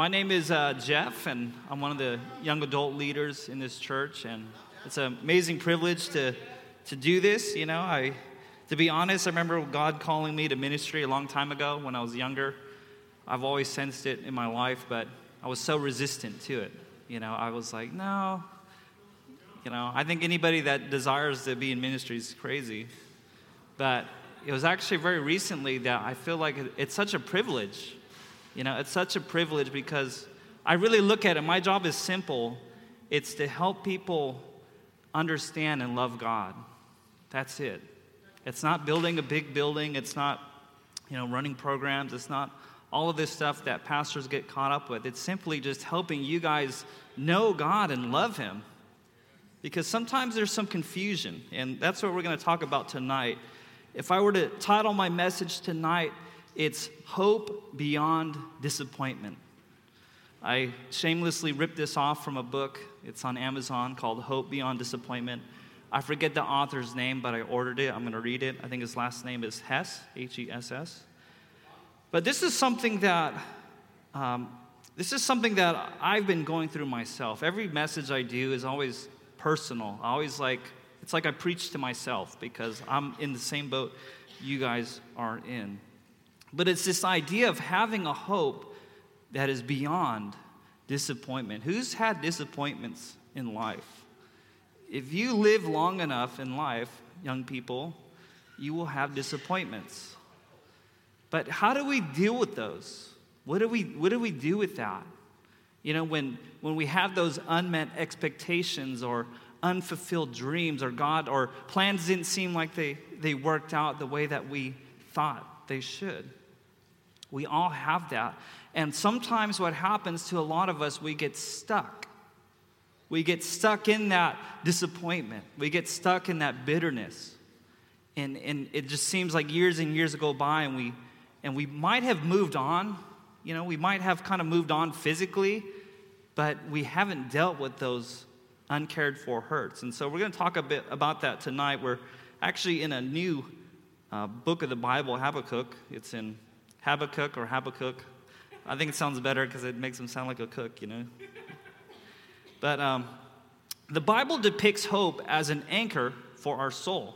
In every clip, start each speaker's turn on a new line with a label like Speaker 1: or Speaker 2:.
Speaker 1: My name is uh, Jeff, and I'm one of the young adult leaders in this church. And it's an amazing privilege to, to do this. You know, I, to be honest, I remember God calling me to ministry a long time ago when I was younger. I've always sensed it in my life, but I was so resistant to it. You know, I was like, no. You know, I think anybody that desires to be in ministry is crazy. But it was actually very recently that I feel like it's such a privilege. You know, it's such a privilege because I really look at it. My job is simple it's to help people understand and love God. That's it. It's not building a big building, it's not, you know, running programs, it's not all of this stuff that pastors get caught up with. It's simply just helping you guys know God and love Him. Because sometimes there's some confusion, and that's what we're going to talk about tonight. If I were to title my message tonight, it's Hope Beyond Disappointment. I shamelessly ripped this off from a book. It's on Amazon called Hope Beyond Disappointment. I forget the author's name, but I ordered it. I'm going to read it. I think his last name is Hess, H E S S. But this is something that um, this is something that I've been going through myself. Every message I do is always personal. I always like it's like I preach to myself because I'm in the same boat you guys are in. But it's this idea of having a hope that is beyond disappointment. Who's had disappointments in life? If you live long enough in life, young people, you will have disappointments. But how do we deal with those? What do we, what do, we do with that? You know, when, when we have those unmet expectations or unfulfilled dreams or God or plans didn't seem like they, they worked out the way that we thought they should. We all have that. And sometimes what happens to a lot of us, we get stuck. We get stuck in that disappointment. We get stuck in that bitterness. And, and it just seems like years and years go by and we, and we might have moved on. You know, we might have kind of moved on physically, but we haven't dealt with those uncared for hurts. And so we're going to talk a bit about that tonight. We're actually in a new uh, book of the Bible, Habakkuk. It's in Habakkuk or Habakkuk. I think it sounds better because it makes him sound like a cook, you know. But um, the Bible depicts hope as an anchor for our soul.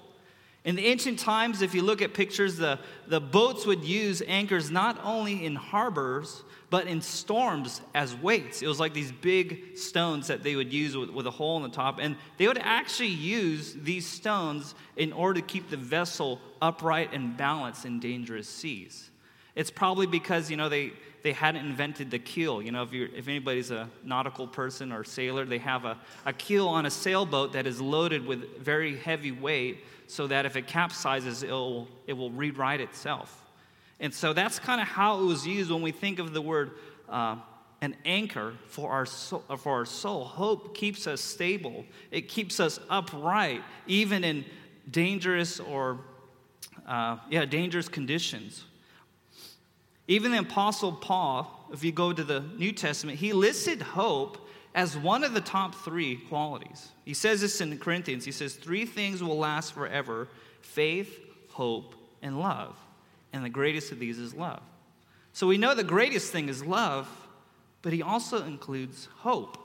Speaker 1: In the ancient times, if you look at pictures, the, the boats would use anchors not only in harbors, but in storms as weights. It was like these big stones that they would use with, with, a hole in the top. And they would actually use these stones in order to keep the vessel upright and balanced in dangerous seas. It's probably because, you know, they, they hadn't invented the keel. You know, if, you're, if anybody's a nautical person or sailor, they have a, a keel on a sailboat that is loaded with very heavy weight so that if it capsizes, it will, it will rewrite itself. And so that's kind of how it was used when we think of the word uh, an anchor for our, soul, for our soul. Hope keeps us stable, it keeps us upright, even in dangerous or, uh, yeah, dangerous conditions. Even the Apostle Paul, if you go to the New Testament, he listed hope as one of the top three qualities. He says this in Corinthians. He says, Three things will last forever faith, hope, and love and the greatest of these is love. So we know the greatest thing is love, but he also includes hope.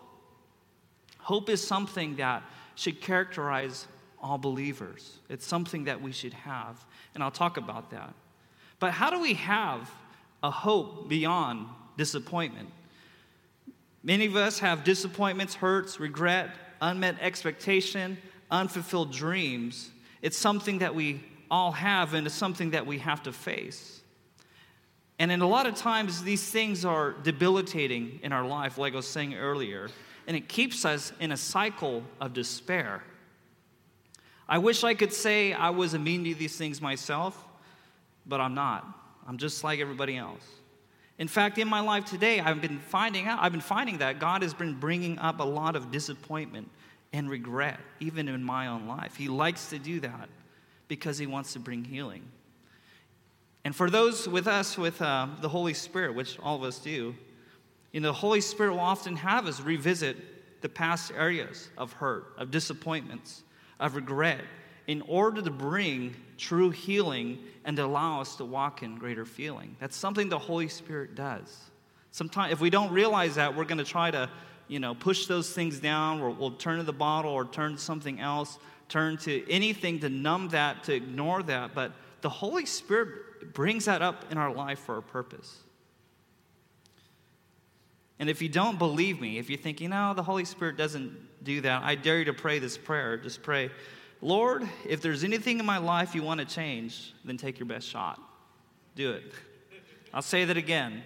Speaker 1: Hope is something that should characterize all believers, it's something that we should have, and I'll talk about that. But how do we have a hope beyond disappointment? Many of us have disappointments, hurts, regret, unmet expectation, unfulfilled dreams. It's something that we all have and it's something that we have to face. And in a lot of times, these things are debilitating in our life, like I was saying earlier, and it keeps us in a cycle of despair. I wish I could say I was immune to these things myself, but I'm not. I'm just like everybody else. In fact, in my life today, I've been finding out, I've been finding that God has been bringing up a lot of disappointment and regret, even in my own life. He likes to do that because he wants to bring healing. And for those with us with uh, the Holy Spirit, which all of us do, you know, the Holy Spirit will often have us revisit the past areas of hurt, of disappointments, of regret, in order to bring true healing and allow us to walk in greater feeling. That's something the Holy Spirit does. Sometimes, if we don't realize that, we're going to try to, you know, push those things down, or we'll turn to the bottle or turn to something else, turn to anything to numb that, to ignore that. But the Holy Spirit brings that up in our life for a purpose. And if you don't believe me, if you think, you know, the Holy Spirit doesn't do that, I dare you to pray this prayer. Just pray, Lord, if there's anything in my life you want to change, then take your best shot. Do it. I'll say that again.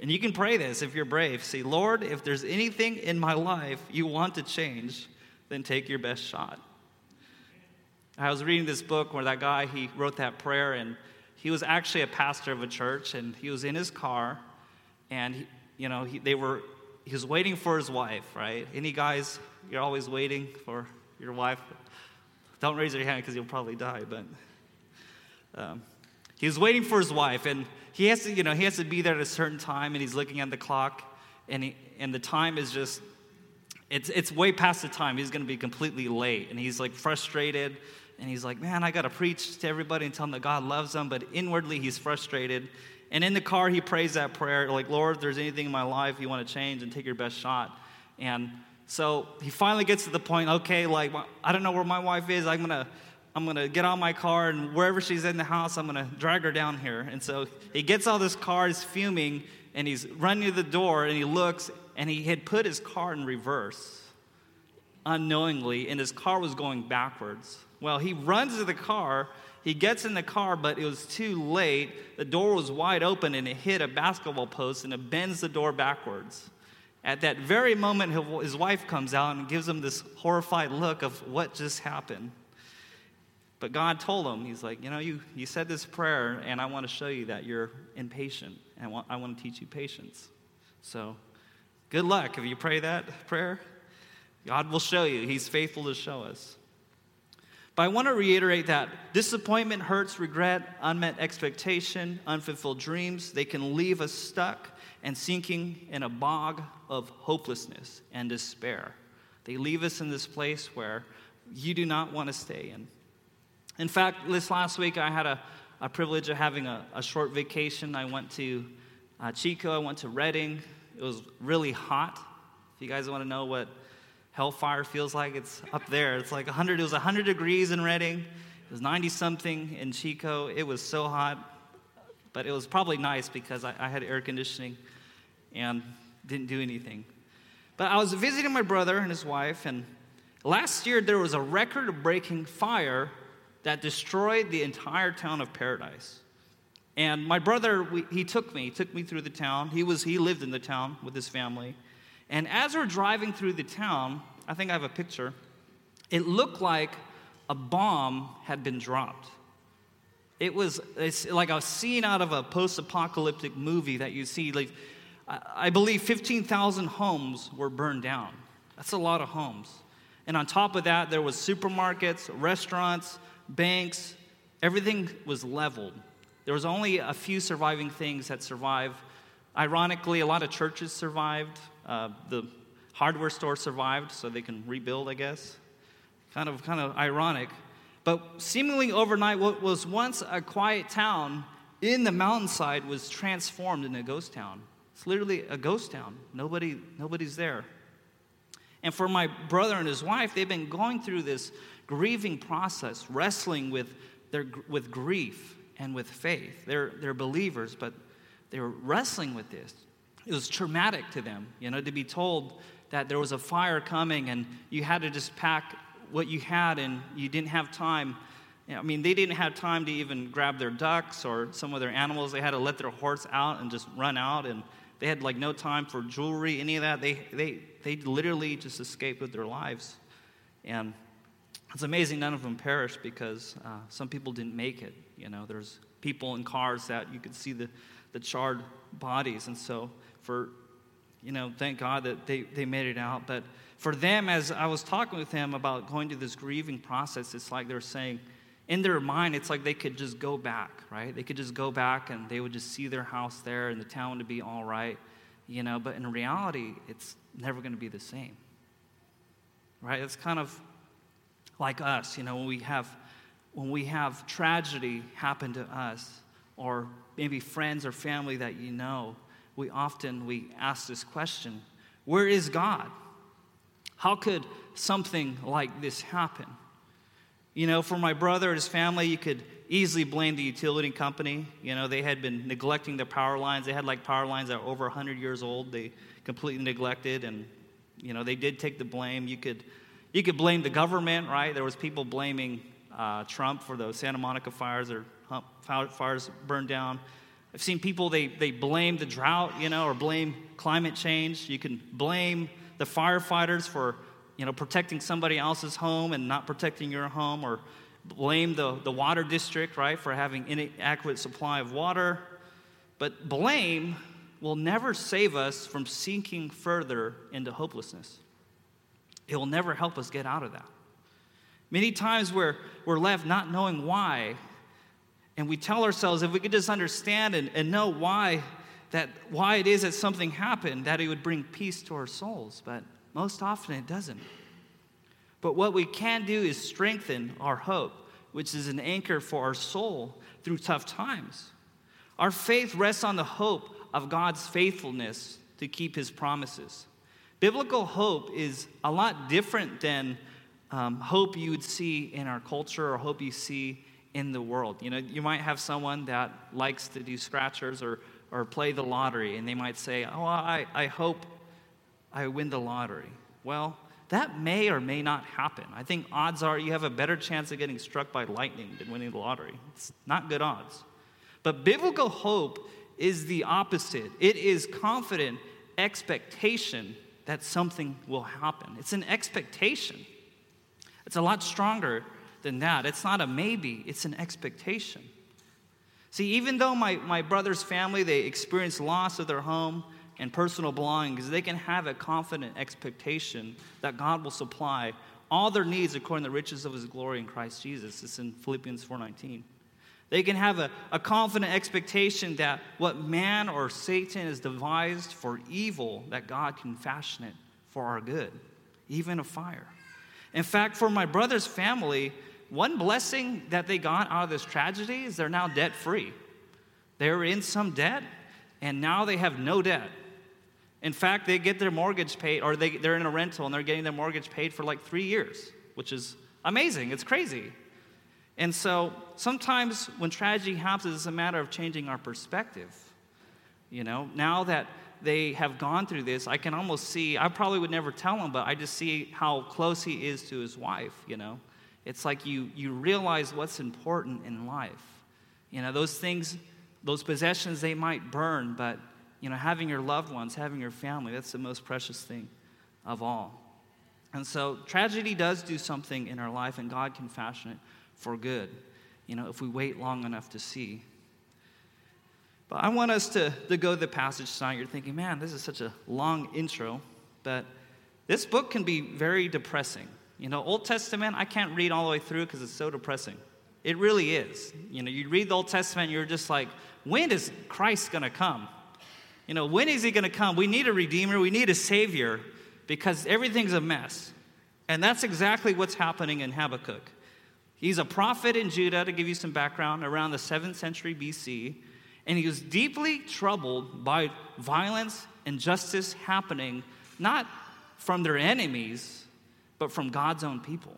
Speaker 1: And you can pray this if you're brave. Say, Lord, if there's anything in my life you want to change, then take your best shot. I was reading this book where that guy, he wrote that prayer, and he was actually a pastor of a church, and he was in his car, and he, you know, he, they were, he was waiting for his wife, right? Any guys, you're always waiting for your wife? Don't raise your hand because you'll probably die, but um, he was waiting for his wife, and he has to, you know, he has to be there at a certain time, and he's looking at the clock, and, he, and the time is just, it's, it's way past the time. He's going to be completely late, and he's like frustrated, and he's like, man, I got to preach to everybody and tell them that God loves them, but inwardly he's frustrated, and in the car, he prays that prayer, like, Lord, if there's anything in my life you want to change, and take your best shot. And so he finally gets to the point, okay, like, I don't know where my wife is. I'm going to. I'm gonna get out my car and wherever she's in the house, I'm gonna drag her down here. And so he gets out this car, he's fuming, and he's running to the door and he looks and he had put his car in reverse unknowingly, and his car was going backwards. Well, he runs to the car he gets in the car, but it was too late. The door was wide open and it hit a basketball post and it bends the door backwards. At that very moment, his wife comes out and gives him this horrified look of what just happened. But God told him, He's like, You know, you, you said this prayer, and I want to show you that you're impatient, and I want, I want to teach you patience. So, good luck if you pray that prayer. God will show you. He's faithful to show us. But I want to reiterate that disappointment, hurts, regret, unmet expectation, unfulfilled dreams, they can leave us stuck and sinking in a bog of hopelessness and despair. They leave us in this place where you do not want to stay in. In fact, this last week I had a, a privilege of having a, a short vacation. I went to uh, Chico, I went to Redding. It was really hot. If you guys want to know what hellfire feels like. It's up there. It's like 100, it was 100 degrees in Redding. It was 90 something in Chico. It was so hot, but it was probably nice because I, I had air conditioning and didn't do anything. But I was visiting my brother and his wife, and last year there was a record breaking fire that destroyed the entire town of Paradise. And my brother, we, he took me, he took me through the town. He was, he lived in the town with his family. And as we're driving through the town, I think I have a picture, it looked like a bomb had been dropped. It was it's like a scene out of a post apocalyptic movie that you see. Like, I believe 15,000 homes were burned down. That's a lot of homes. And on top of that, there was supermarkets, restaurants, banks, everything was leveled. There was only a few surviving things that survived. Ironically, a lot of churches survived. Uh, the hardware store survived, so they can rebuild, I guess. Kind of, kind of ironic. But seemingly overnight, what was once a quiet town in the mountainside was transformed into a ghost town. It's literally a ghost town. Nobody, nobody's there. And for my brother and his wife, they've been going through this grieving process, wrestling with, their, with grief and with faith. They're, they're believers, but they're wrestling with this it was traumatic to them, you know, to be told that there was a fire coming and you had to just pack what you had and you didn't have time. I mean, they didn't have time to even grab their ducks or some of their animals. They had to let their horse out and just run out, and they had like no time for jewelry, any of that. They, they, they literally just escaped with their lives. And it's amazing none of them perished because uh, some people didn't make it. You know, there's people in cars that you could see the, the charred bodies. And so for, you know, thank God that they, they made it out. But for them, as I was talking with them about going to this grieving process, it's like they're saying, in their mind, it's like they could just go back, right? They could just go back and they would just see their house there and the town would be all right, you know. But in reality, it's never going to be the same, right? It's kind of like us, you know, when we have when we have tragedy happen to us, or maybe friends or family that you know, we often we ask this question, where is God? How could something like this happen? You know, for my brother and his family, you could easily blame the utility company. You know, they had been neglecting the power lines. They had like power lines that were over 100 years old. They completely neglected, and you know, they did take the blame. You could, you could blame the government, right? There was people blaming uh, Trump for the Santa Monica fires or fires burned down. I've seen people they they blame the drought, you know, or blame climate change. You can blame the firefighters for you know protecting somebody else's home and not protecting your home, or blame the, the water district, right, for having inadequate supply of water. But blame will never save us from sinking further into hopelessness. It will never help us get out of that. Many times we're, we're left not knowing why, and we tell ourselves if we could just understand and, and know why that why it is that something happened, that it would bring peace to our souls. But most often it doesn't. But what we can do is strengthen our hope, which is an anchor for our soul through tough times. Our faith rests on the hope of God's faithfulness to keep his promises. Biblical hope is a lot different than um, hope you would see in our culture or hope you see in the world. You know, you might have someone that likes to do scratchers or, or play the lottery, and they might say, Oh, I, I hope I win the lottery. Well, that may or may not happen. I think odds are you have a better chance of getting struck by lightning than winning the lottery. It's not good odds. But biblical hope is the opposite it is confident expectation that something will happen. It's an expectation. It's a lot stronger than that. It's not a maybe, it's an expectation. See, even though my, my brother's family, they experienced loss of their home, and personal belongings, they can have a confident expectation that God will supply all their needs according to the riches of his glory in Christ Jesus. It's in Philippians 4:19. They can have a, a confident expectation that what man or Satan has devised for evil, that God can fashion it for our good, even a fire. In fact, for my brother's family, one blessing that they got out of this tragedy is they're now debt free. They were in some debt, and now they have no debt. In fact, they get their mortgage paid, or they, they're in a rental and they're getting their mortgage paid for like three years, which is amazing. It's crazy. And so sometimes when tragedy happens, it's a matter of changing our perspective. You know, now that they have gone through this, I can almost see, I probably would never tell him, but I just see how close he is to his wife, you know. It's like you, you realize what's important in life. You know, those things, those possessions, they might burn, but you know, having your loved ones, having your family, that's the most precious thing of all. And so tragedy does do something in our life, and God can fashion it for good, you know, if we wait long enough to see. But I want us to, to go to the passage tonight. You're thinking, man, this is such a long intro, but this book can be very depressing. You know, Old Testament, I can't read all the way through because it's so depressing. It really is. You know, you read the Old Testament, you're just like, when is Christ going to come? You know, when is he going to come? We need a redeemer, we need a savior because everything's a mess. And that's exactly what's happening in Habakkuk. He's a prophet in Judah, to give you some background, around the 7th century BC, and he was deeply troubled by violence and justice happening, not from their enemies, but from God's own people.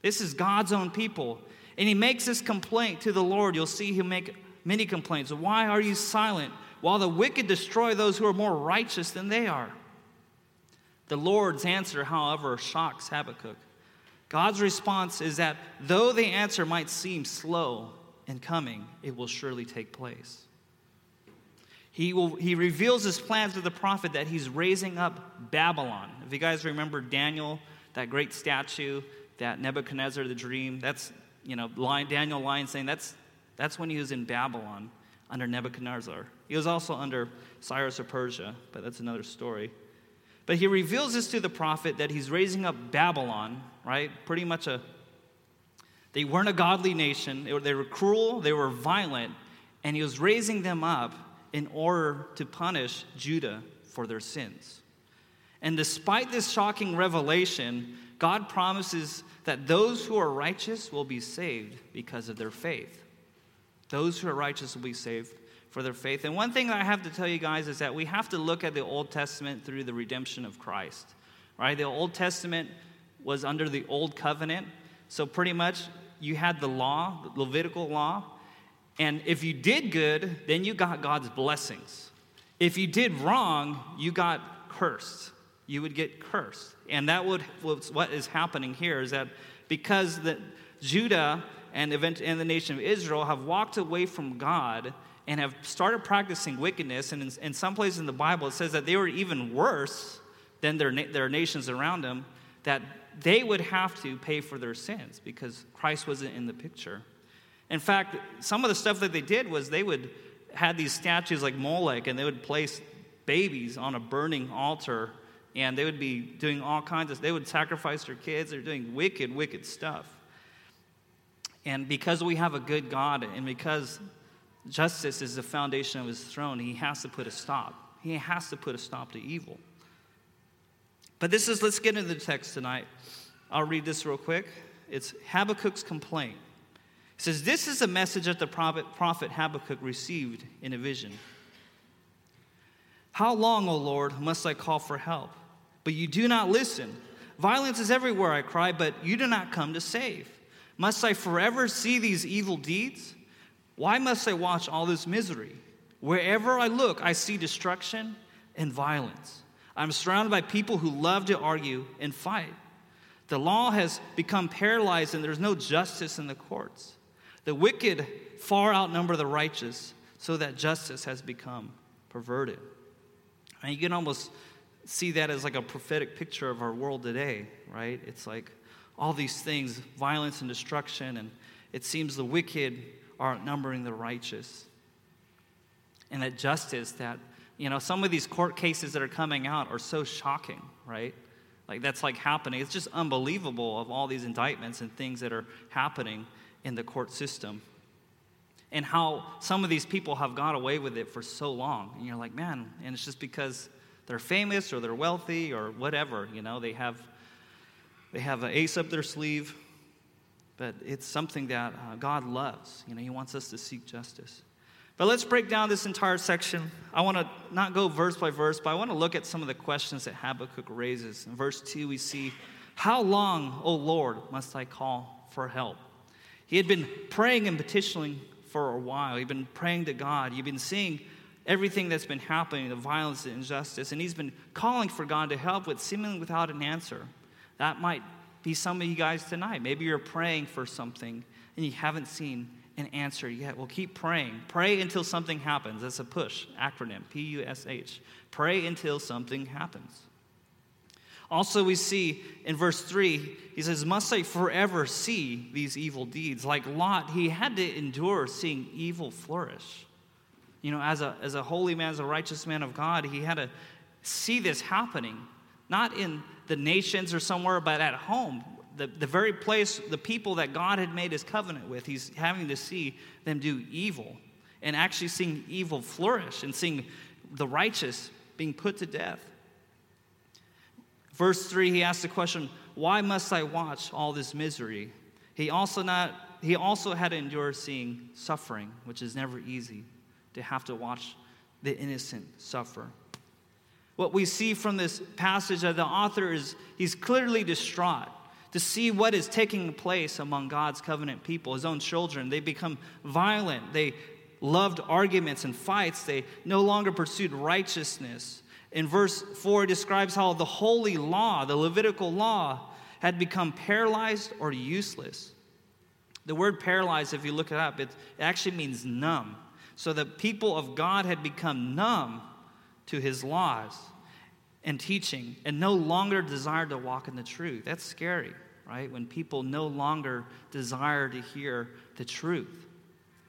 Speaker 1: This is God's own people. And he makes this complaint to the Lord. You'll see him make many complaints. Why are you silent? While the wicked destroy those who are more righteous than they are. The Lord's answer, however, shocks Habakkuk. God's response is that though the answer might seem slow in coming, it will surely take place. He, will, he reveals his plans to the prophet that he's raising up Babylon. If you guys remember Daniel, that great statue that Nebuchadnezzar, the dream, that's, you know, Daniel lying saying that's, that's when he was in Babylon under Nebuchadnezzar. He was also under Cyrus of Persia, but that's another story. But he reveals this to the prophet that he's raising up Babylon, right? Pretty much a. They weren't a godly nation, they were, they were cruel, they were violent, and he was raising them up in order to punish Judah for their sins. And despite this shocking revelation, God promises that those who are righteous will be saved because of their faith. Those who are righteous will be saved for their faith. And one thing that I have to tell you guys is that we have to look at the Old Testament through the redemption of Christ. Right? The Old Testament was under the old covenant. So pretty much you had the law, the Levitical law, and if you did good, then you got God's blessings. If you did wrong, you got cursed. You would get cursed. And that would what is happening here is that because the Judah and, event, and the nation of Israel have walked away from God and have started practicing wickedness. And in, in some places in the Bible, it says that they were even worse than their, their nations around them, that they would have to pay for their sins because Christ wasn't in the picture. In fact, some of the stuff that they did was they would had these statues like Molech, and they would place babies on a burning altar, and they would be doing all kinds of. They would sacrifice their kids. They're doing wicked, wicked stuff. And because we have a good God, and because justice is the foundation of his throne, he has to put a stop. He has to put a stop to evil. But this is, let's get into the text tonight. I'll read this real quick. It's Habakkuk's complaint. It says, This is a message that the prophet, prophet Habakkuk received in a vision. How long, O Lord, must I call for help? But you do not listen. Violence is everywhere, I cry, but you do not come to save. Must I forever see these evil deeds? Why must I watch all this misery? Wherever I look, I see destruction and violence. I'm surrounded by people who love to argue and fight. The law has become paralyzed and there's no justice in the courts. The wicked far outnumber the righteous, so that justice has become perverted. And you can almost see that as like a prophetic picture of our world today, right? It's like all these things violence and destruction, and it seems the wicked are outnumbering the righteous. And that justice, that, you know, some of these court cases that are coming out are so shocking, right? Like that's like happening. It's just unbelievable of all these indictments and things that are happening in the court system. And how some of these people have got away with it for so long. And you're like, man, and it's just because they're famous or they're wealthy or whatever, you know, they have they have an ace up their sleeve, but it's something that uh, God loves. You know, He wants us to seek justice. But let's break down this entire section. I want to not go verse by verse, but I want to look at some of the questions that Habakkuk raises. In verse 2, we see, How long, O Lord, must I call for help? He had been praying and petitioning for a while. He'd been praying to God. You've been seeing everything that's been happening, the violence, the injustice, and he's been calling for God to help with seemingly without an answer. That might be some of you guys tonight. Maybe you're praying for something and you haven't seen an answer yet. Well, keep praying. Pray until something happens. That's a push acronym, P U S H. Pray until something happens. Also, we see in verse 3, he says, Must I forever see these evil deeds? Like Lot, he had to endure seeing evil flourish. You know, as a, as a holy man, as a righteous man of God, he had to see this happening, not in the nations or somewhere, but at home. The, the very place, the people that God had made his covenant with, he's having to see them do evil and actually seeing evil flourish and seeing the righteous being put to death. Verse 3, he asks the question, Why must I watch all this misery? He also, not, he also had to endure seeing suffering, which is never easy to have to watch the innocent suffer. What we see from this passage that the author is, he's clearly distraught to see what is taking place among God's covenant people, his own children. They become violent. They loved arguments and fights. They no longer pursued righteousness. In verse 4, it describes how the holy law, the Levitical law, had become paralyzed or useless. The word paralyzed, if you look it up, it actually means numb. So the people of God had become numb to his laws and teaching and no longer desire to walk in the truth. That's scary, right? When people no longer desire to hear the truth.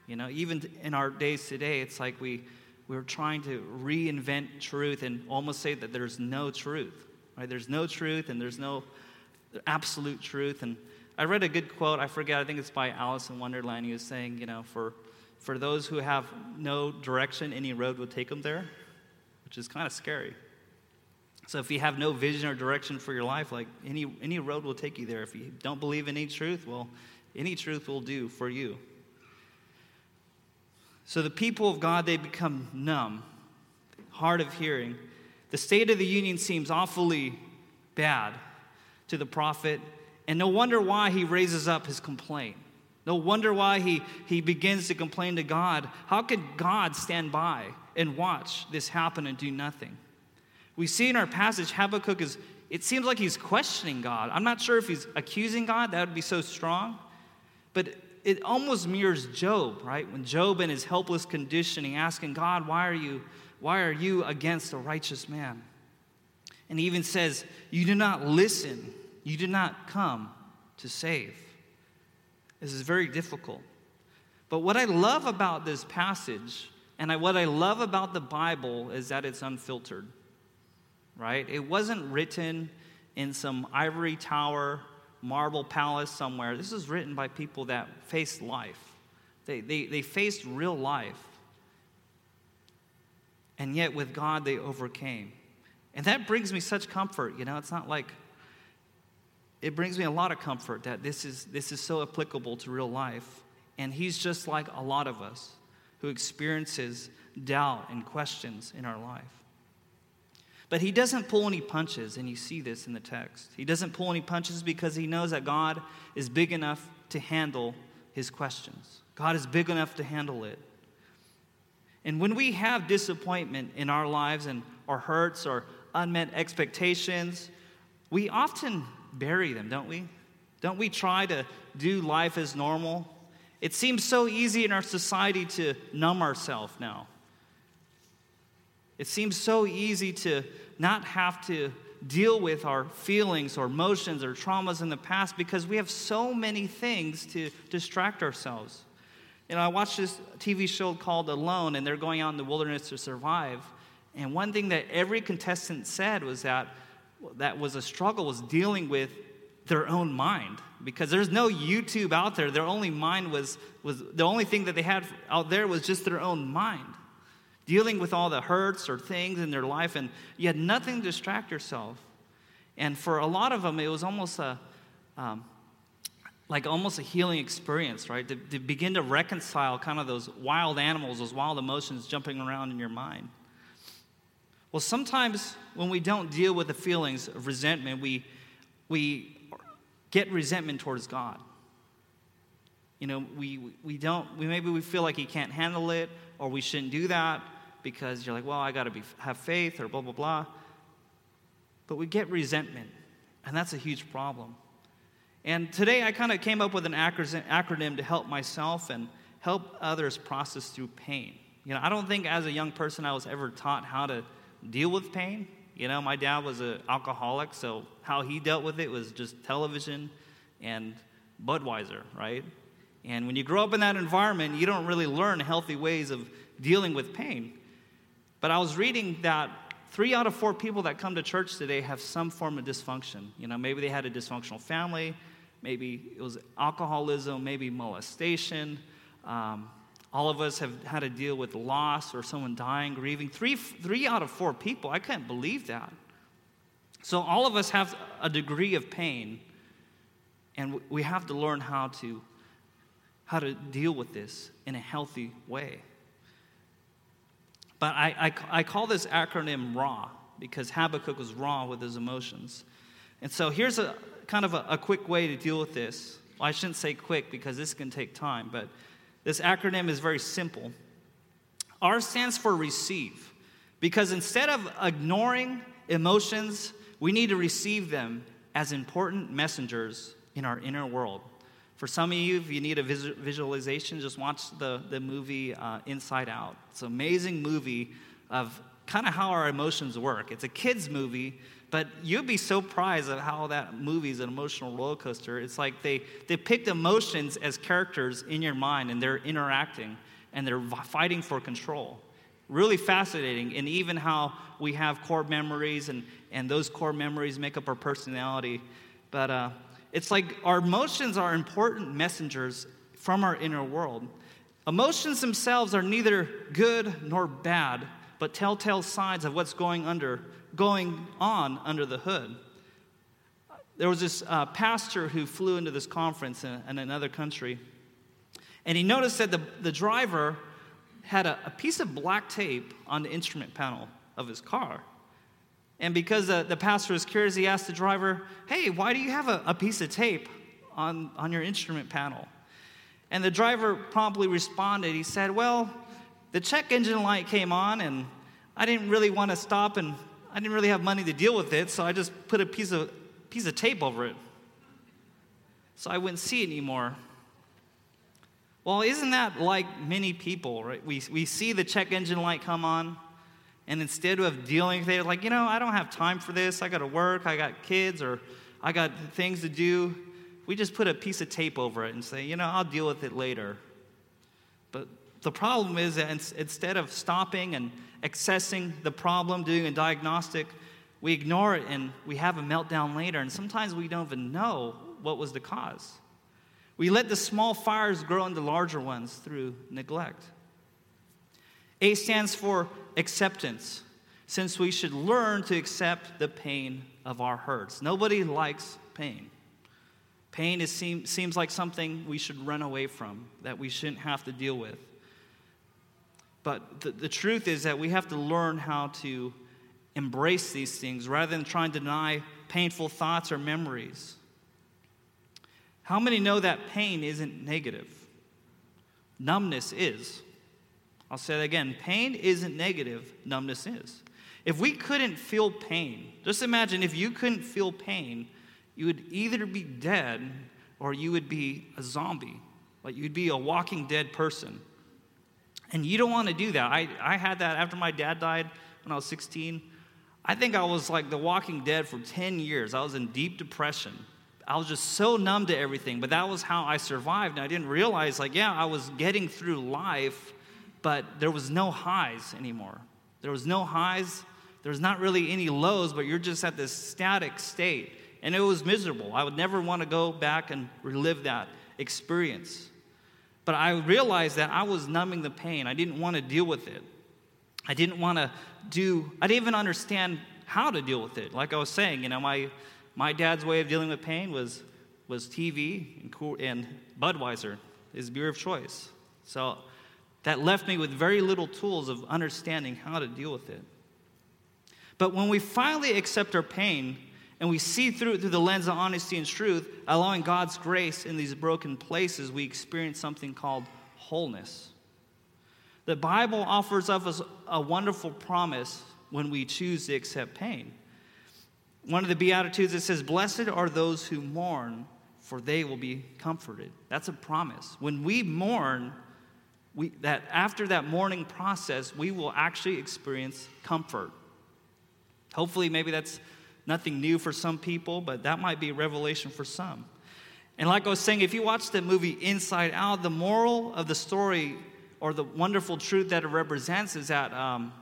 Speaker 1: You know, even in our days today, it's like we, we're trying to reinvent truth and almost say that there's no truth, right? There's no truth and there's no absolute truth. And I read a good quote, I forget, I think it's by Alice in Wonderland. He was saying, you know, for, for those who have no direction, any road will take them there which is kind of scary. So if you have no vision or direction for your life, like any, any road will take you there. If you don't believe in any truth, well, any truth will do for you. So the people of God, they become numb, hard of hearing. The state of the union seems awfully bad to the prophet, and no wonder why he raises up his complaint. No wonder why he, he begins to complain to God. How could God stand by and watch this happen and do nothing? We see in our passage, Habakkuk is, it seems like he's questioning God. I'm not sure if he's accusing God, that would be so strong. But it almost mirrors Job, right? When Job in his helpless conditioning asking God, why are you, why are you against a righteous man? And he even says, You do not listen, you do not come to save. This is very difficult. But what I love about this passage and I, what I love about the Bible is that it's unfiltered, right? It wasn't written in some ivory tower, marble palace somewhere. This is written by people that faced life, they, they, they faced real life. And yet, with God, they overcame. And that brings me such comfort. You know, it's not like it brings me a lot of comfort that this is, this is so applicable to real life. And he's just like a lot of us who experiences doubt and questions in our life. But he doesn't pull any punches, and you see this in the text. He doesn't pull any punches because he knows that God is big enough to handle his questions. God is big enough to handle it. And when we have disappointment in our lives and our hurts or unmet expectations, we often bury them, don't we? Don't we try to do life as normal? It seems so easy in our society to numb ourselves now. It seems so easy to not have to deal with our feelings or emotions or traumas in the past because we have so many things to distract ourselves. You know, I watched this TV show called Alone, and they're going out in the wilderness to survive. And one thing that every contestant said was that that was a struggle was dealing with their own mind because there's no YouTube out there. Their only mind was, was the only thing that they had out there was just their own mind. Dealing with all the hurts or things in their life, and you had nothing to distract yourself. And for a lot of them, it was almost a, um, like almost a healing experience, right? To, to begin to reconcile kind of those wild animals, those wild emotions jumping around in your mind. Well, sometimes when we don't deal with the feelings of resentment, we, we get resentment towards God. You know, we, we don't, we, maybe we feel like He can't handle it, or we shouldn't do that because you're like, well, I got to be have faith, or blah, blah, blah. But we get resentment, and that's a huge problem. And today I kind of came up with an acronym to help myself and help others process through pain. You know, I don't think as a young person I was ever taught how to deal with pain. You know, my dad was an alcoholic, so how he dealt with it was just television and Budweiser, right? And when you grow up in that environment, you don't really learn healthy ways of dealing with pain. But I was reading that three out of four people that come to church today have some form of dysfunction. You know, maybe they had a dysfunctional family, maybe it was alcoholism, maybe molestation, um, all of us have had to deal with loss or someone dying, grieving. Three, three out of four people, I can't believe that. So, all of us have a degree of pain, and we have to learn how to, how to deal with this in a healthy way. But I, I, I call this acronym RAW because Habakkuk was raw with his emotions. And so, here's a kind of a, a quick way to deal with this. Well, I shouldn't say quick because this can take time, but this acronym is very simple. R stands for receive, because instead of ignoring emotions, we need to receive them as important messengers in our inner world. For some of you, if you need a visualization, just watch the, the movie uh, Inside Out. It's an amazing movie of kind of how our emotions work. It's a kid's movie, but you'd be so surprised at how that movie is an emotional roller coaster. It's like they depict emotions as characters in your mind and they're interacting and they're fighting for control. Really fascinating, and even how we have core memories and, and those core memories make up our personality. But uh, it's like our emotions are important messengers from our inner world. Emotions themselves are neither good nor bad, but telltale signs of what's going under going on under the hood. There was this uh, pastor who flew into this conference in, in, another country, and he noticed that the, the driver had a, a piece of black tape on the instrument panel of his car. And because the, the pastor was curious, he asked the driver, Hey, why do you have a, a piece of tape on, on your instrument panel? And the driver promptly responded. He said, Well, the check engine light came on, and I didn't really want to stop, and I didn't really have money to deal with it, so I just put a piece of, piece of tape over it. So I wouldn't see it anymore. Well, isn't that like many people, right? We, we see the check engine light come on, and instead of dealing with it, like, you know, I don't have time for this. I got to work, I got kids, or I got things to do. We just put a piece of tape over it and say, you know, I'll deal with it later. But the problem is that instead of stopping and accessing the problem, doing a diagnostic, we ignore it and we have a meltdown later. And sometimes we don't even know what was the cause. We let the small fires grow into larger ones through neglect. A stands for acceptance, since we should learn to accept the pain of our hurts. Nobody likes pain. Pain is, seem, seems like something we should run away from, that we shouldn't have to deal with. But the, the truth is that we have to learn how to embrace these things rather than trying to deny painful thoughts or memories. How many know that pain isn't negative? Numbness is. I'll say that again pain isn't negative, numbness is. If we couldn't feel pain, just imagine if you couldn't feel pain, you would either be dead or you would be a zombie. Like you'd be a walking dead person. And you don't want to do that. I, I had that after my dad died when I was 16. I think I was like the walking dead for 10 years. I was in deep depression. I was just so numb to everything, but that was how I survived. And I didn't realize, like, yeah, I was getting through life, but there was no highs anymore. There was no highs. There was not really any lows, but you're just at this static state. And it was miserable. I would never want to go back and relive that experience. But I realized that I was numbing the pain. I didn't want to deal with it. I didn't want to do, I didn't even understand how to deal with it. Like I was saying, you know, my, my dad's way of dealing with pain was, was TV and, cool, and Budweiser, his beer of choice. So that left me with very little tools of understanding how to deal with it. But when we finally accept our pain, and we see through it through the lens of honesty and truth, allowing God's grace in these broken places, we experience something called wholeness. The Bible offers us a wonderful promise when we choose to accept pain. One of the Beatitudes it says, Blessed are those who mourn, for they will be comforted. That's a promise. When we mourn, we, that after that mourning process, we will actually experience comfort. Hopefully, maybe that's nothing new for some people, but that might be a revelation for some. And like I was saying, if you watch the movie Inside Out, the moral of the story or the wonderful truth that it represents is that um,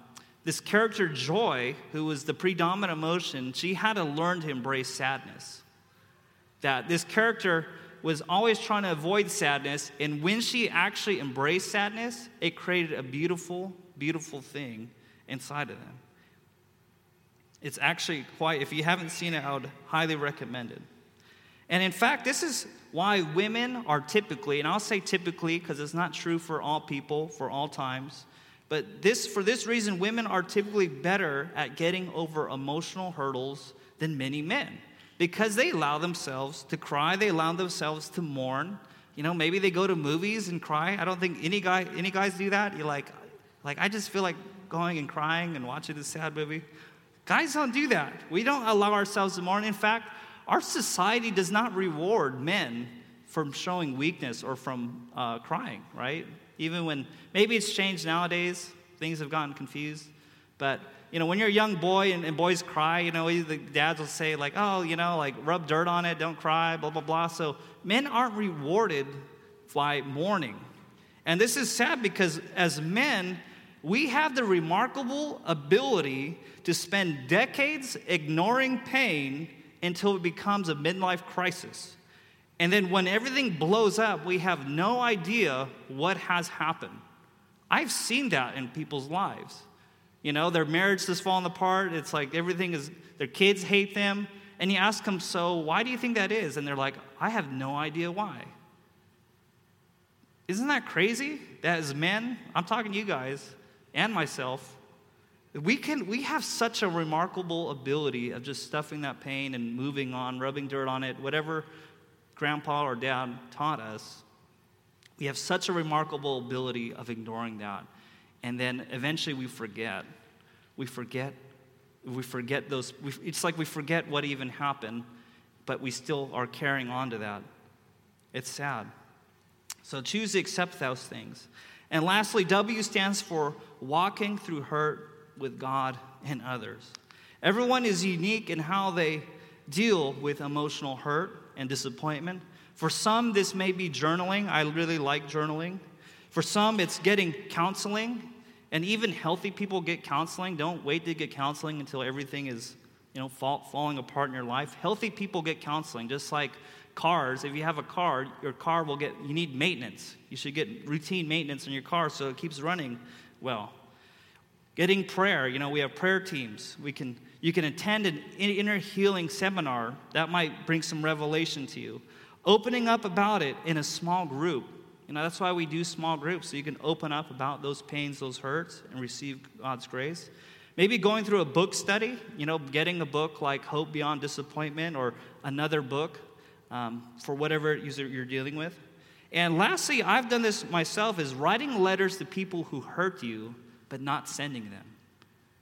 Speaker 1: this character, Joy, who was the predominant emotion, she had to learn to embrace sadness. That this character was always trying to avoid sadness, and when she actually embraced sadness, it created a beautiful, beautiful thing inside of them. It's actually quite, if you haven't seen it, I would highly recommend it. And in fact, this is why women are typically, and I'll say typically because it's not true for all people, for all times, but this, for this reason, women are typically better at getting over emotional hurdles than many men because they allow themselves to cry, they allow themselves to mourn. You know, maybe they go to movies and cry. I don't think any guy, any guys do that. You're like, like I just feel like going and crying and watching this sad movie. Guys don't do that. We don't allow ourselves to mourn. In fact, our society does not reward men from showing weakness or from uh, crying, right? Even when maybe it's changed nowadays, things have gotten confused. But you know, when you're a young boy and, and boys cry, you know, the dads will say like, "Oh, you know, like rub dirt on it, don't cry," blah blah blah. So men aren't rewarded by mourning, and this is sad because as men, we have the remarkable ability to spend decades ignoring pain until it becomes a midlife crisis. And then when everything blows up, we have no idea what has happened. I've seen that in people's lives. You know, their marriage is falling apart. It's like everything is, their kids hate them. And you ask them, so why do you think that is? And they're like, I have no idea why. Isn't that crazy? That as men, I'm talking to you guys and myself, we can we have such a remarkable ability of just stuffing that pain and moving on, rubbing dirt on it, whatever grandpa or dad taught us. We have such a remarkable ability of ignoring that. And then eventually we forget. We forget. We forget those. We, it's like we forget what even happened, but we still are carrying on to that. It's sad. So choose to accept those things. And lastly, W stands for walking through hurt with God and others. Everyone is unique in how they deal with emotional hurt and disappointment. For some, this may be journaling. I really like journaling. For some, it's getting counseling. And even healthy people get counseling. Don't wait to get counseling until everything is, you know, fall, falling apart in your life. Healthy people get counseling, just like cars. If you have a car, your car will get, you need maintenance. You should get routine maintenance on your car so it keeps running well. Getting prayer, you know, we have prayer teams. We can, you can attend an inner healing seminar that might bring some revelation to you. Opening up about it in a small group. You know, that's why we do small groups, so you can open up about those pains, those hurts, and receive God's grace. Maybe going through a book study, you know, getting a book like Hope Beyond Disappointment or another book um, for whatever you're dealing with. And lastly, I've done this myself, is writing letters to people who hurt you but not sending them,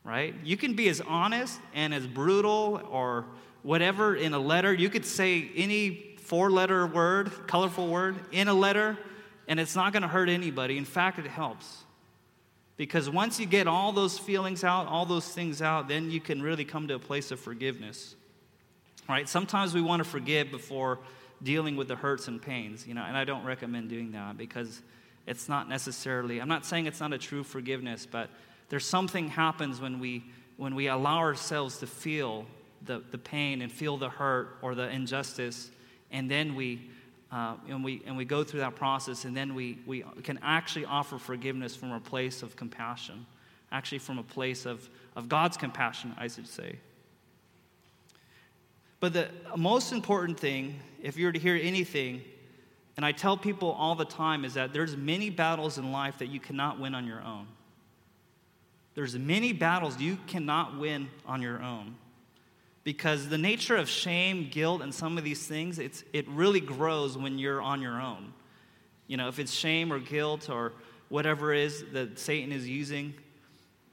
Speaker 1: right? You can be as honest and as brutal or whatever in a letter. You could say any four letter word, colorful word, in a letter, and it's not going to hurt anybody. In fact, it helps. Because once you get all those feelings out, all those things out, then you can really come to a place of forgiveness. Right? Sometimes we want to forgive before dealing with the hurts and pains, you know, and I don't recommend doing that because it's not necessarily, I'm not saying it's not a true forgiveness, but there's something happens when we, when we allow ourselves to feel the, the pain and feel the hurt or the injustice, and then we, uh, and, we, and we go through that process, and then we, we can actually offer forgiveness from a place of compassion, actually from a place of, of God's compassion, I should say. But the most important thing, if you're to hear anything, and I tell people all the time is that there's many battles in life that you cannot win on your own. There's many battles you cannot win on your own. Because the nature of shame, guilt, and some of these things, it's, it really grows when you're on your own. You know, if it's shame or guilt or whatever it is that Satan is using,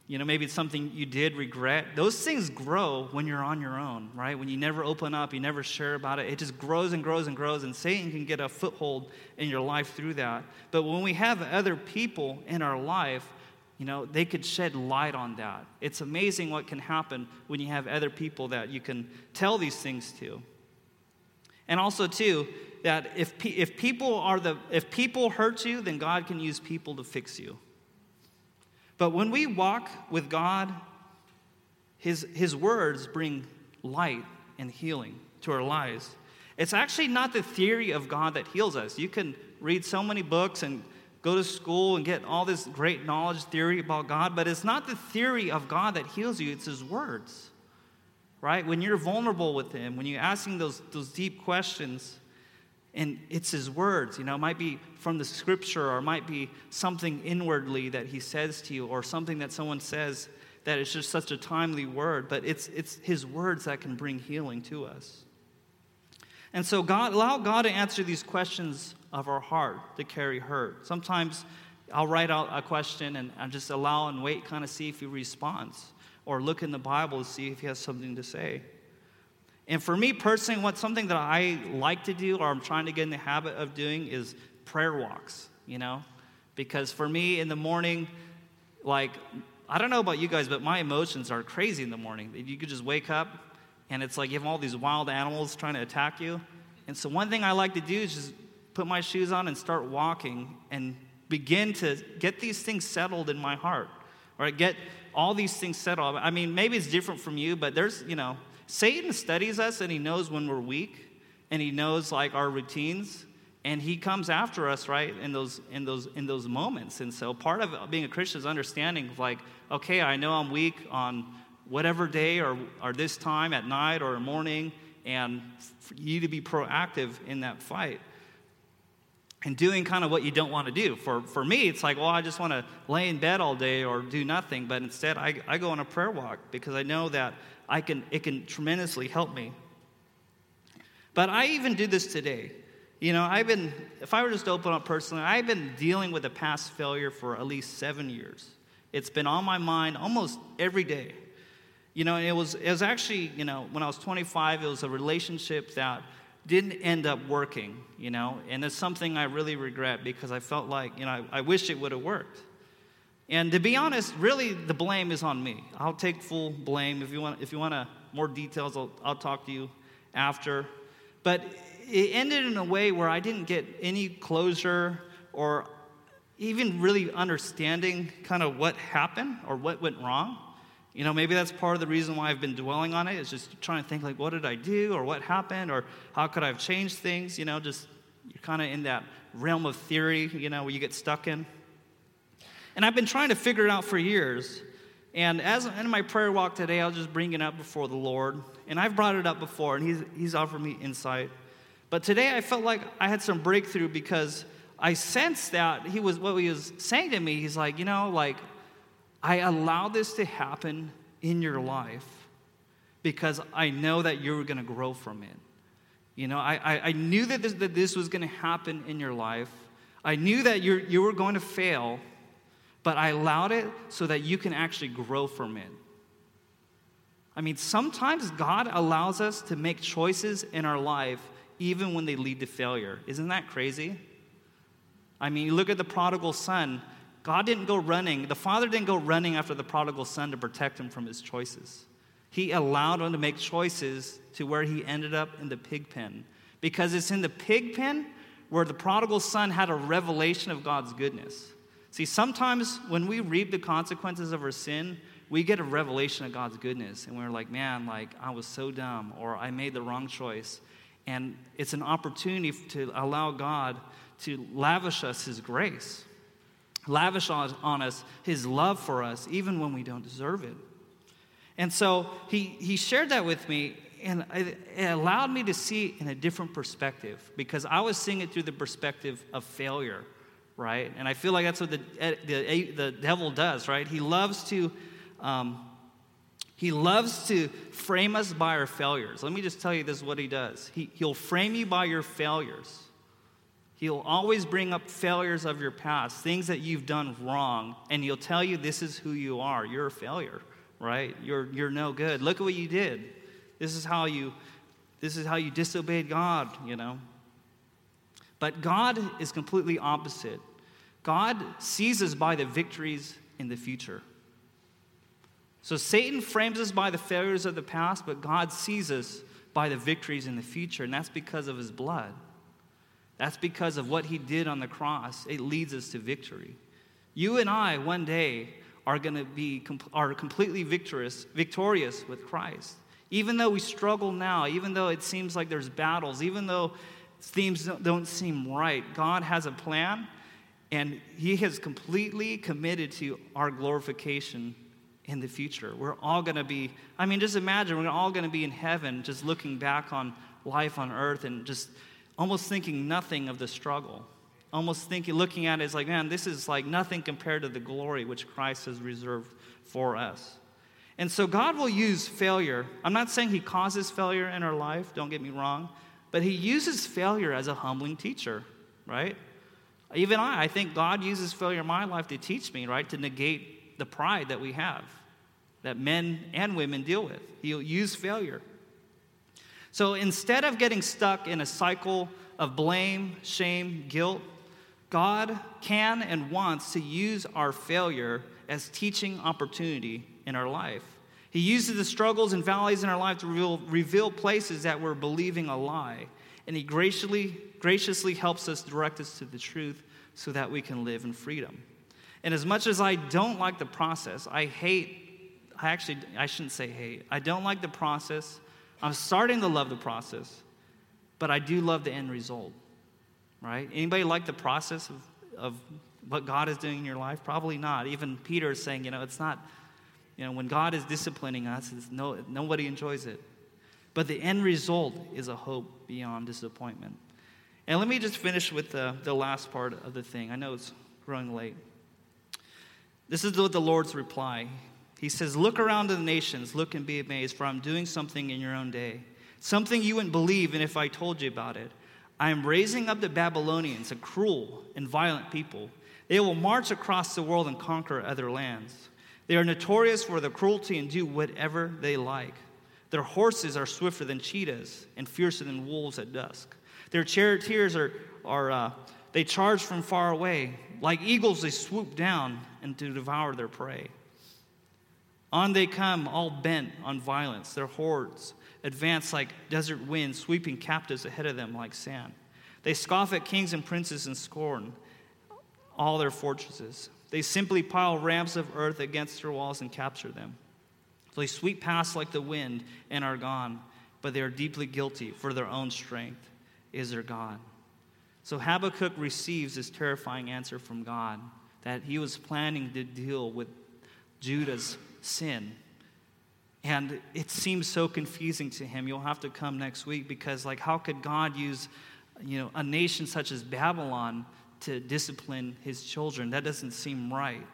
Speaker 1: you know, maybe it's something you did regret. Those things grow when you're on your own, right? When you never open up, you never share about it. It just grows and grows and grows, and Satan can get a foothold in your life through that. But when we have other people in our life, you know, they could shed light on that. It's amazing what can happen when you have other people that you can tell these things to. And also, too, that if, if people are the if people hurt you, then God can use people to fix you. But when we walk with God, his, his words bring light and healing to our lives. It's actually not the theory of God that heals us. You can read so many books and go to school and get all this great knowledge theory about God, but it's not the theory of God that heals you, it's His words. Right? When you're vulnerable with Him, when you're asking those, those deep questions, and it's his words you know it might be from the scripture or it might be something inwardly that he says to you or something that someone says that is just such a timely word but it's it's his words that can bring healing to us and so god allow god to answer these questions of our heart to carry hurt sometimes i'll write out a question and i just allow and wait kind of see if he responds or look in the bible to see if he has something to say and for me personally, what something that I like to do or I'm trying to get in the habit of doing is prayer walks, you know? Because for me in the morning, like, I don't know about you guys, but my emotions are crazy in the morning. You could just wake up and it's like you have all these wild animals trying to attack you. And so one thing I like to do is just put my shoes on and start walking and begin to get these things settled in my heart. Or get all these things settled. I mean, maybe it's different from you, but there's, you know, Satan studies us and he knows when we're weak and he knows like our routines and he comes after us right in those in those in those moments and so part of being a christian is understanding like okay i know i'm weak on whatever day or, or this time at night or morning and you need to be proactive in that fight and doing kind of what you don't want to do. For, for me, it's like, well, I just want to lay in bed all day or do nothing. But instead, I, I go on a prayer walk because I know that I can, it can tremendously help me. But I even do this today. You know, I've been, if I were just to open up personally, I've been dealing with a past failure for at least seven years. It's been on my mind almost every day. You know, it was, it was actually, you know, when I was 25, it was a relationship that didn't end up working, you know, and it's something I really regret because I felt like, you know, I, I wish it would have worked. And to be honest, really the blame is on me. I'll take full blame. If you want, if you want more details, I'll, I'll talk to you after. But it ended in a way where I didn't get any closure or even really understanding kind of what happened or what went wrong. You know, maybe that's part of the reason why I've been dwelling on it. is just trying to think, like, what did I do, or what happened, or how could I have changed things? You know, just you're kind of in that realm of theory, you know, where you get stuck in. And I've been trying to figure it out for years. And as in my prayer walk today, I was just bringing it up before the Lord. And I've brought it up before, and He's, he's offered me insight. But today I felt like I had some breakthrough because I sensed that He was, what He was saying to me, He's like, you know, like, I allow this to happen in your life because I know that you're going to grow from it. You know, I, I, I knew that this, that this was going to happen in your life. I knew that you you were going to fail, but I allowed it so that you can actually grow from it. I mean, sometimes God allows us to make choices in our life even when they lead to failure. Isn't that crazy? I mean, you look at the prodigal son. God didn't go running, the father didn't go running after the prodigal son to protect him from his choices. He allowed him to make choices to where he ended up in the pig pen. Because it's in the pig pen where the prodigal son had a revelation of God's goodness. See, sometimes when we reap the consequences of our sin, we get a revelation of God's goodness. And we're like, man, like, I was so dumb, or I made the wrong choice. And it's an opportunity to allow God to lavish us His grace lavish on, on us his love for us, even when we don't deserve it. And so he, he shared that with me, and it, it allowed me to see in a different perspective because I was seeing it through the perspective of failure, right? And I feel like that's what the, the, the devil does, right? He loves to. Um, he loves to frame us by our failures. Let me just tell you this is what he does. He, he'll frame you by your failures. He'll always bring up failures of your past, things that you've done wrong, and he'll tell you this is who you are. You're a failure, right? You're, you're no good. Look at what you did. This is how you this is how you disobeyed God, you know. But God is completely opposite. God sees us by the victories in the future. So Satan frames us by the failures of the past, but God sees us by the victories in the future, and that's because of his blood. That's because of what he did on the cross. It leads us to victory. You and I, one day, are going to be are completely victorious, victorious with Christ. Even though we struggle now, even though it seems like there's battles, even though things don't seem right, God has a plan, and He has completely committed to our glorification in the future. We're all going to be, I mean, just imagine, we're all going to be in heaven just looking back on life on earth and just almost thinking nothing of the struggle. Almost thinking, looking at it as like, man, this is like nothing compared to the glory which Christ has reserved for us. And so God will use failure. I'm not saying He causes failure in our life, don't get me wrong, but He uses failure as a humbling teacher, right? Even I, I think God uses failure in my life to teach me, right? To negate the pride that we have, that men and women deal with. He'll use failure. So instead of getting stuck in a cycle of blame, shame, guilt, God can and wants to use our failure as teaching opportunity in our life. He uses the struggles and valleys in our life to reveal, reveal places that we're believing a lie. And He graciously, graciously helps us direct us to the truth so that we can live in freedom. And as much as I don't like the process, I hate, I actually, I shouldn't say hate, I don't like the process I'm starting to love the process, but I do love the end result. Right? Anybody like the process of, of what God is doing in your life? Probably not. Even Peter is saying, you know, it's not, you know, when God is disciplining us, no, nobody enjoys it. But the end result is a hope beyond disappointment. And let me just finish with the, the last part of the thing. I know it's growing late. This is what the Lord's reply. He says, Look around to the nations, look and be amazed, for I'm doing something in your own day. Something you wouldn't believe in if I told you about it. I am raising up the Babylonians, a cruel and violent people. They will march across the world and conquer other lands. They are notorious for their cruelty and do whatever they like. Their horses are swifter than cheetahs and fiercer than wolves at dusk. Their charioteers are, are uh, they charge from far away. Like eagles, they swoop down and to devour their prey. On they come, all bent on violence. Their hordes advance like desert winds, sweeping captives ahead of them like sand. They scoff at kings and princes and scorn all their fortresses. They simply pile ramps of earth against their walls and capture them. So they sweep past like the wind and are gone, but they are deeply guilty, for their own strength is their God. So Habakkuk receives this terrifying answer from God that he was planning to deal with Judah's sin. And it seems so confusing to him. You'll have to come next week because, like, how could God use, you know, a nation such as Babylon to discipline his children. That doesn't seem right.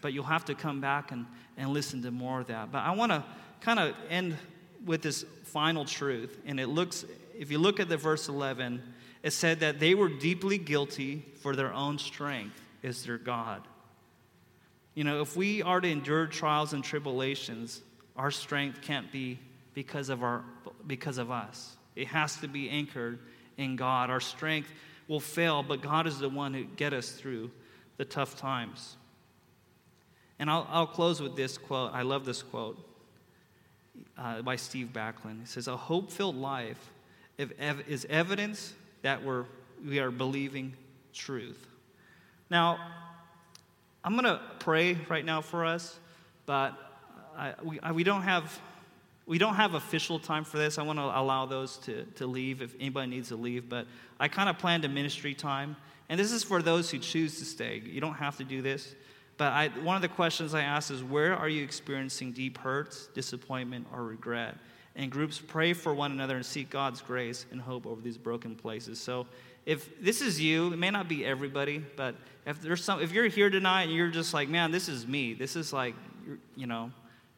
Speaker 1: But you'll have to come back and, and listen to more of that. But I want to kind of end with this final truth. And it looks, if you look at the verse 11, it said that they were deeply guilty for their own strength is their God. You know, if we are to endure trials and tribulations, our strength can't be because of our because of us. It has to be anchored in God. Our strength will fail, but God is the one who get us through the tough times. And I'll, I'll close with this quote. I love this quote uh, by Steve Backlund. He says, A hope filled life is evidence that we're, we are believing truth. Now, I'm going to pray right now for us, but I, we, I, we don't have we don't have official time for this. I want to allow those to, to leave if anybody needs to leave, but I kind of planned a ministry time. And this is for those who choose to stay. You don't have to do this. But I, one of the questions I ask is where are you experiencing deep hurts, disappointment, or regret? And groups pray for one another and seek God's grace and hope over these broken places. So if this is you, it may not be everybody, but if there's some, if you're here tonight and you're just like, man, this is me. This is like, you know,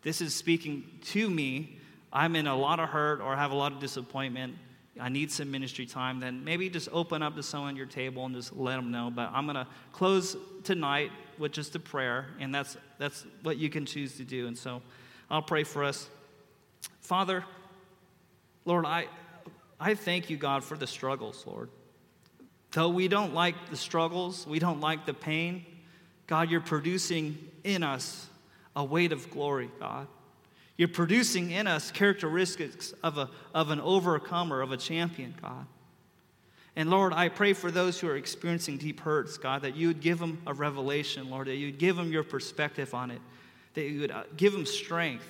Speaker 1: this is speaking to me I'm in a lot of hurt or have a lot of disappointment, I need some ministry time, then maybe just open up to someone at your table and just let them know. But I'm to close tonight with just a prayer, and that's, that's what you can choose to do. And so I'll pray for us. Father, Lord, I, I thank you, God, for the struggles, Lord. Though we don't like the struggles, we don't like the pain, God, you're producing in us a weight of glory, God. You're producing in us characteristics of, a, of an overcomer, of a champion, God. And Lord, I pray for those who are experiencing deep hurts, God, that you would give them a revelation, Lord, that you would give them your perspective on it, that you would uh, give them strength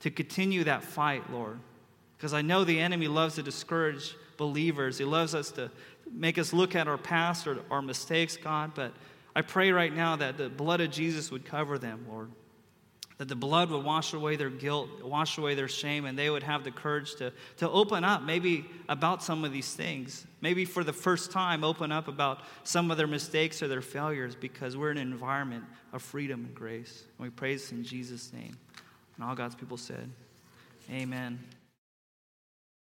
Speaker 1: to continue that fight, Lord. Because I know the enemy loves to discourage believers, he loves us to make us look at our past or our mistakes, God. But I pray right now that the blood of Jesus would cover them, Lord that the blood would wash away their guilt, wash away their shame, and they would have the courage to, to open up maybe about some of these things. Maybe for the first time, open up about some of their mistakes or their failures because we're in an environment of freedom and grace. And we praise in Jesus' name. And all God's people said, Amen.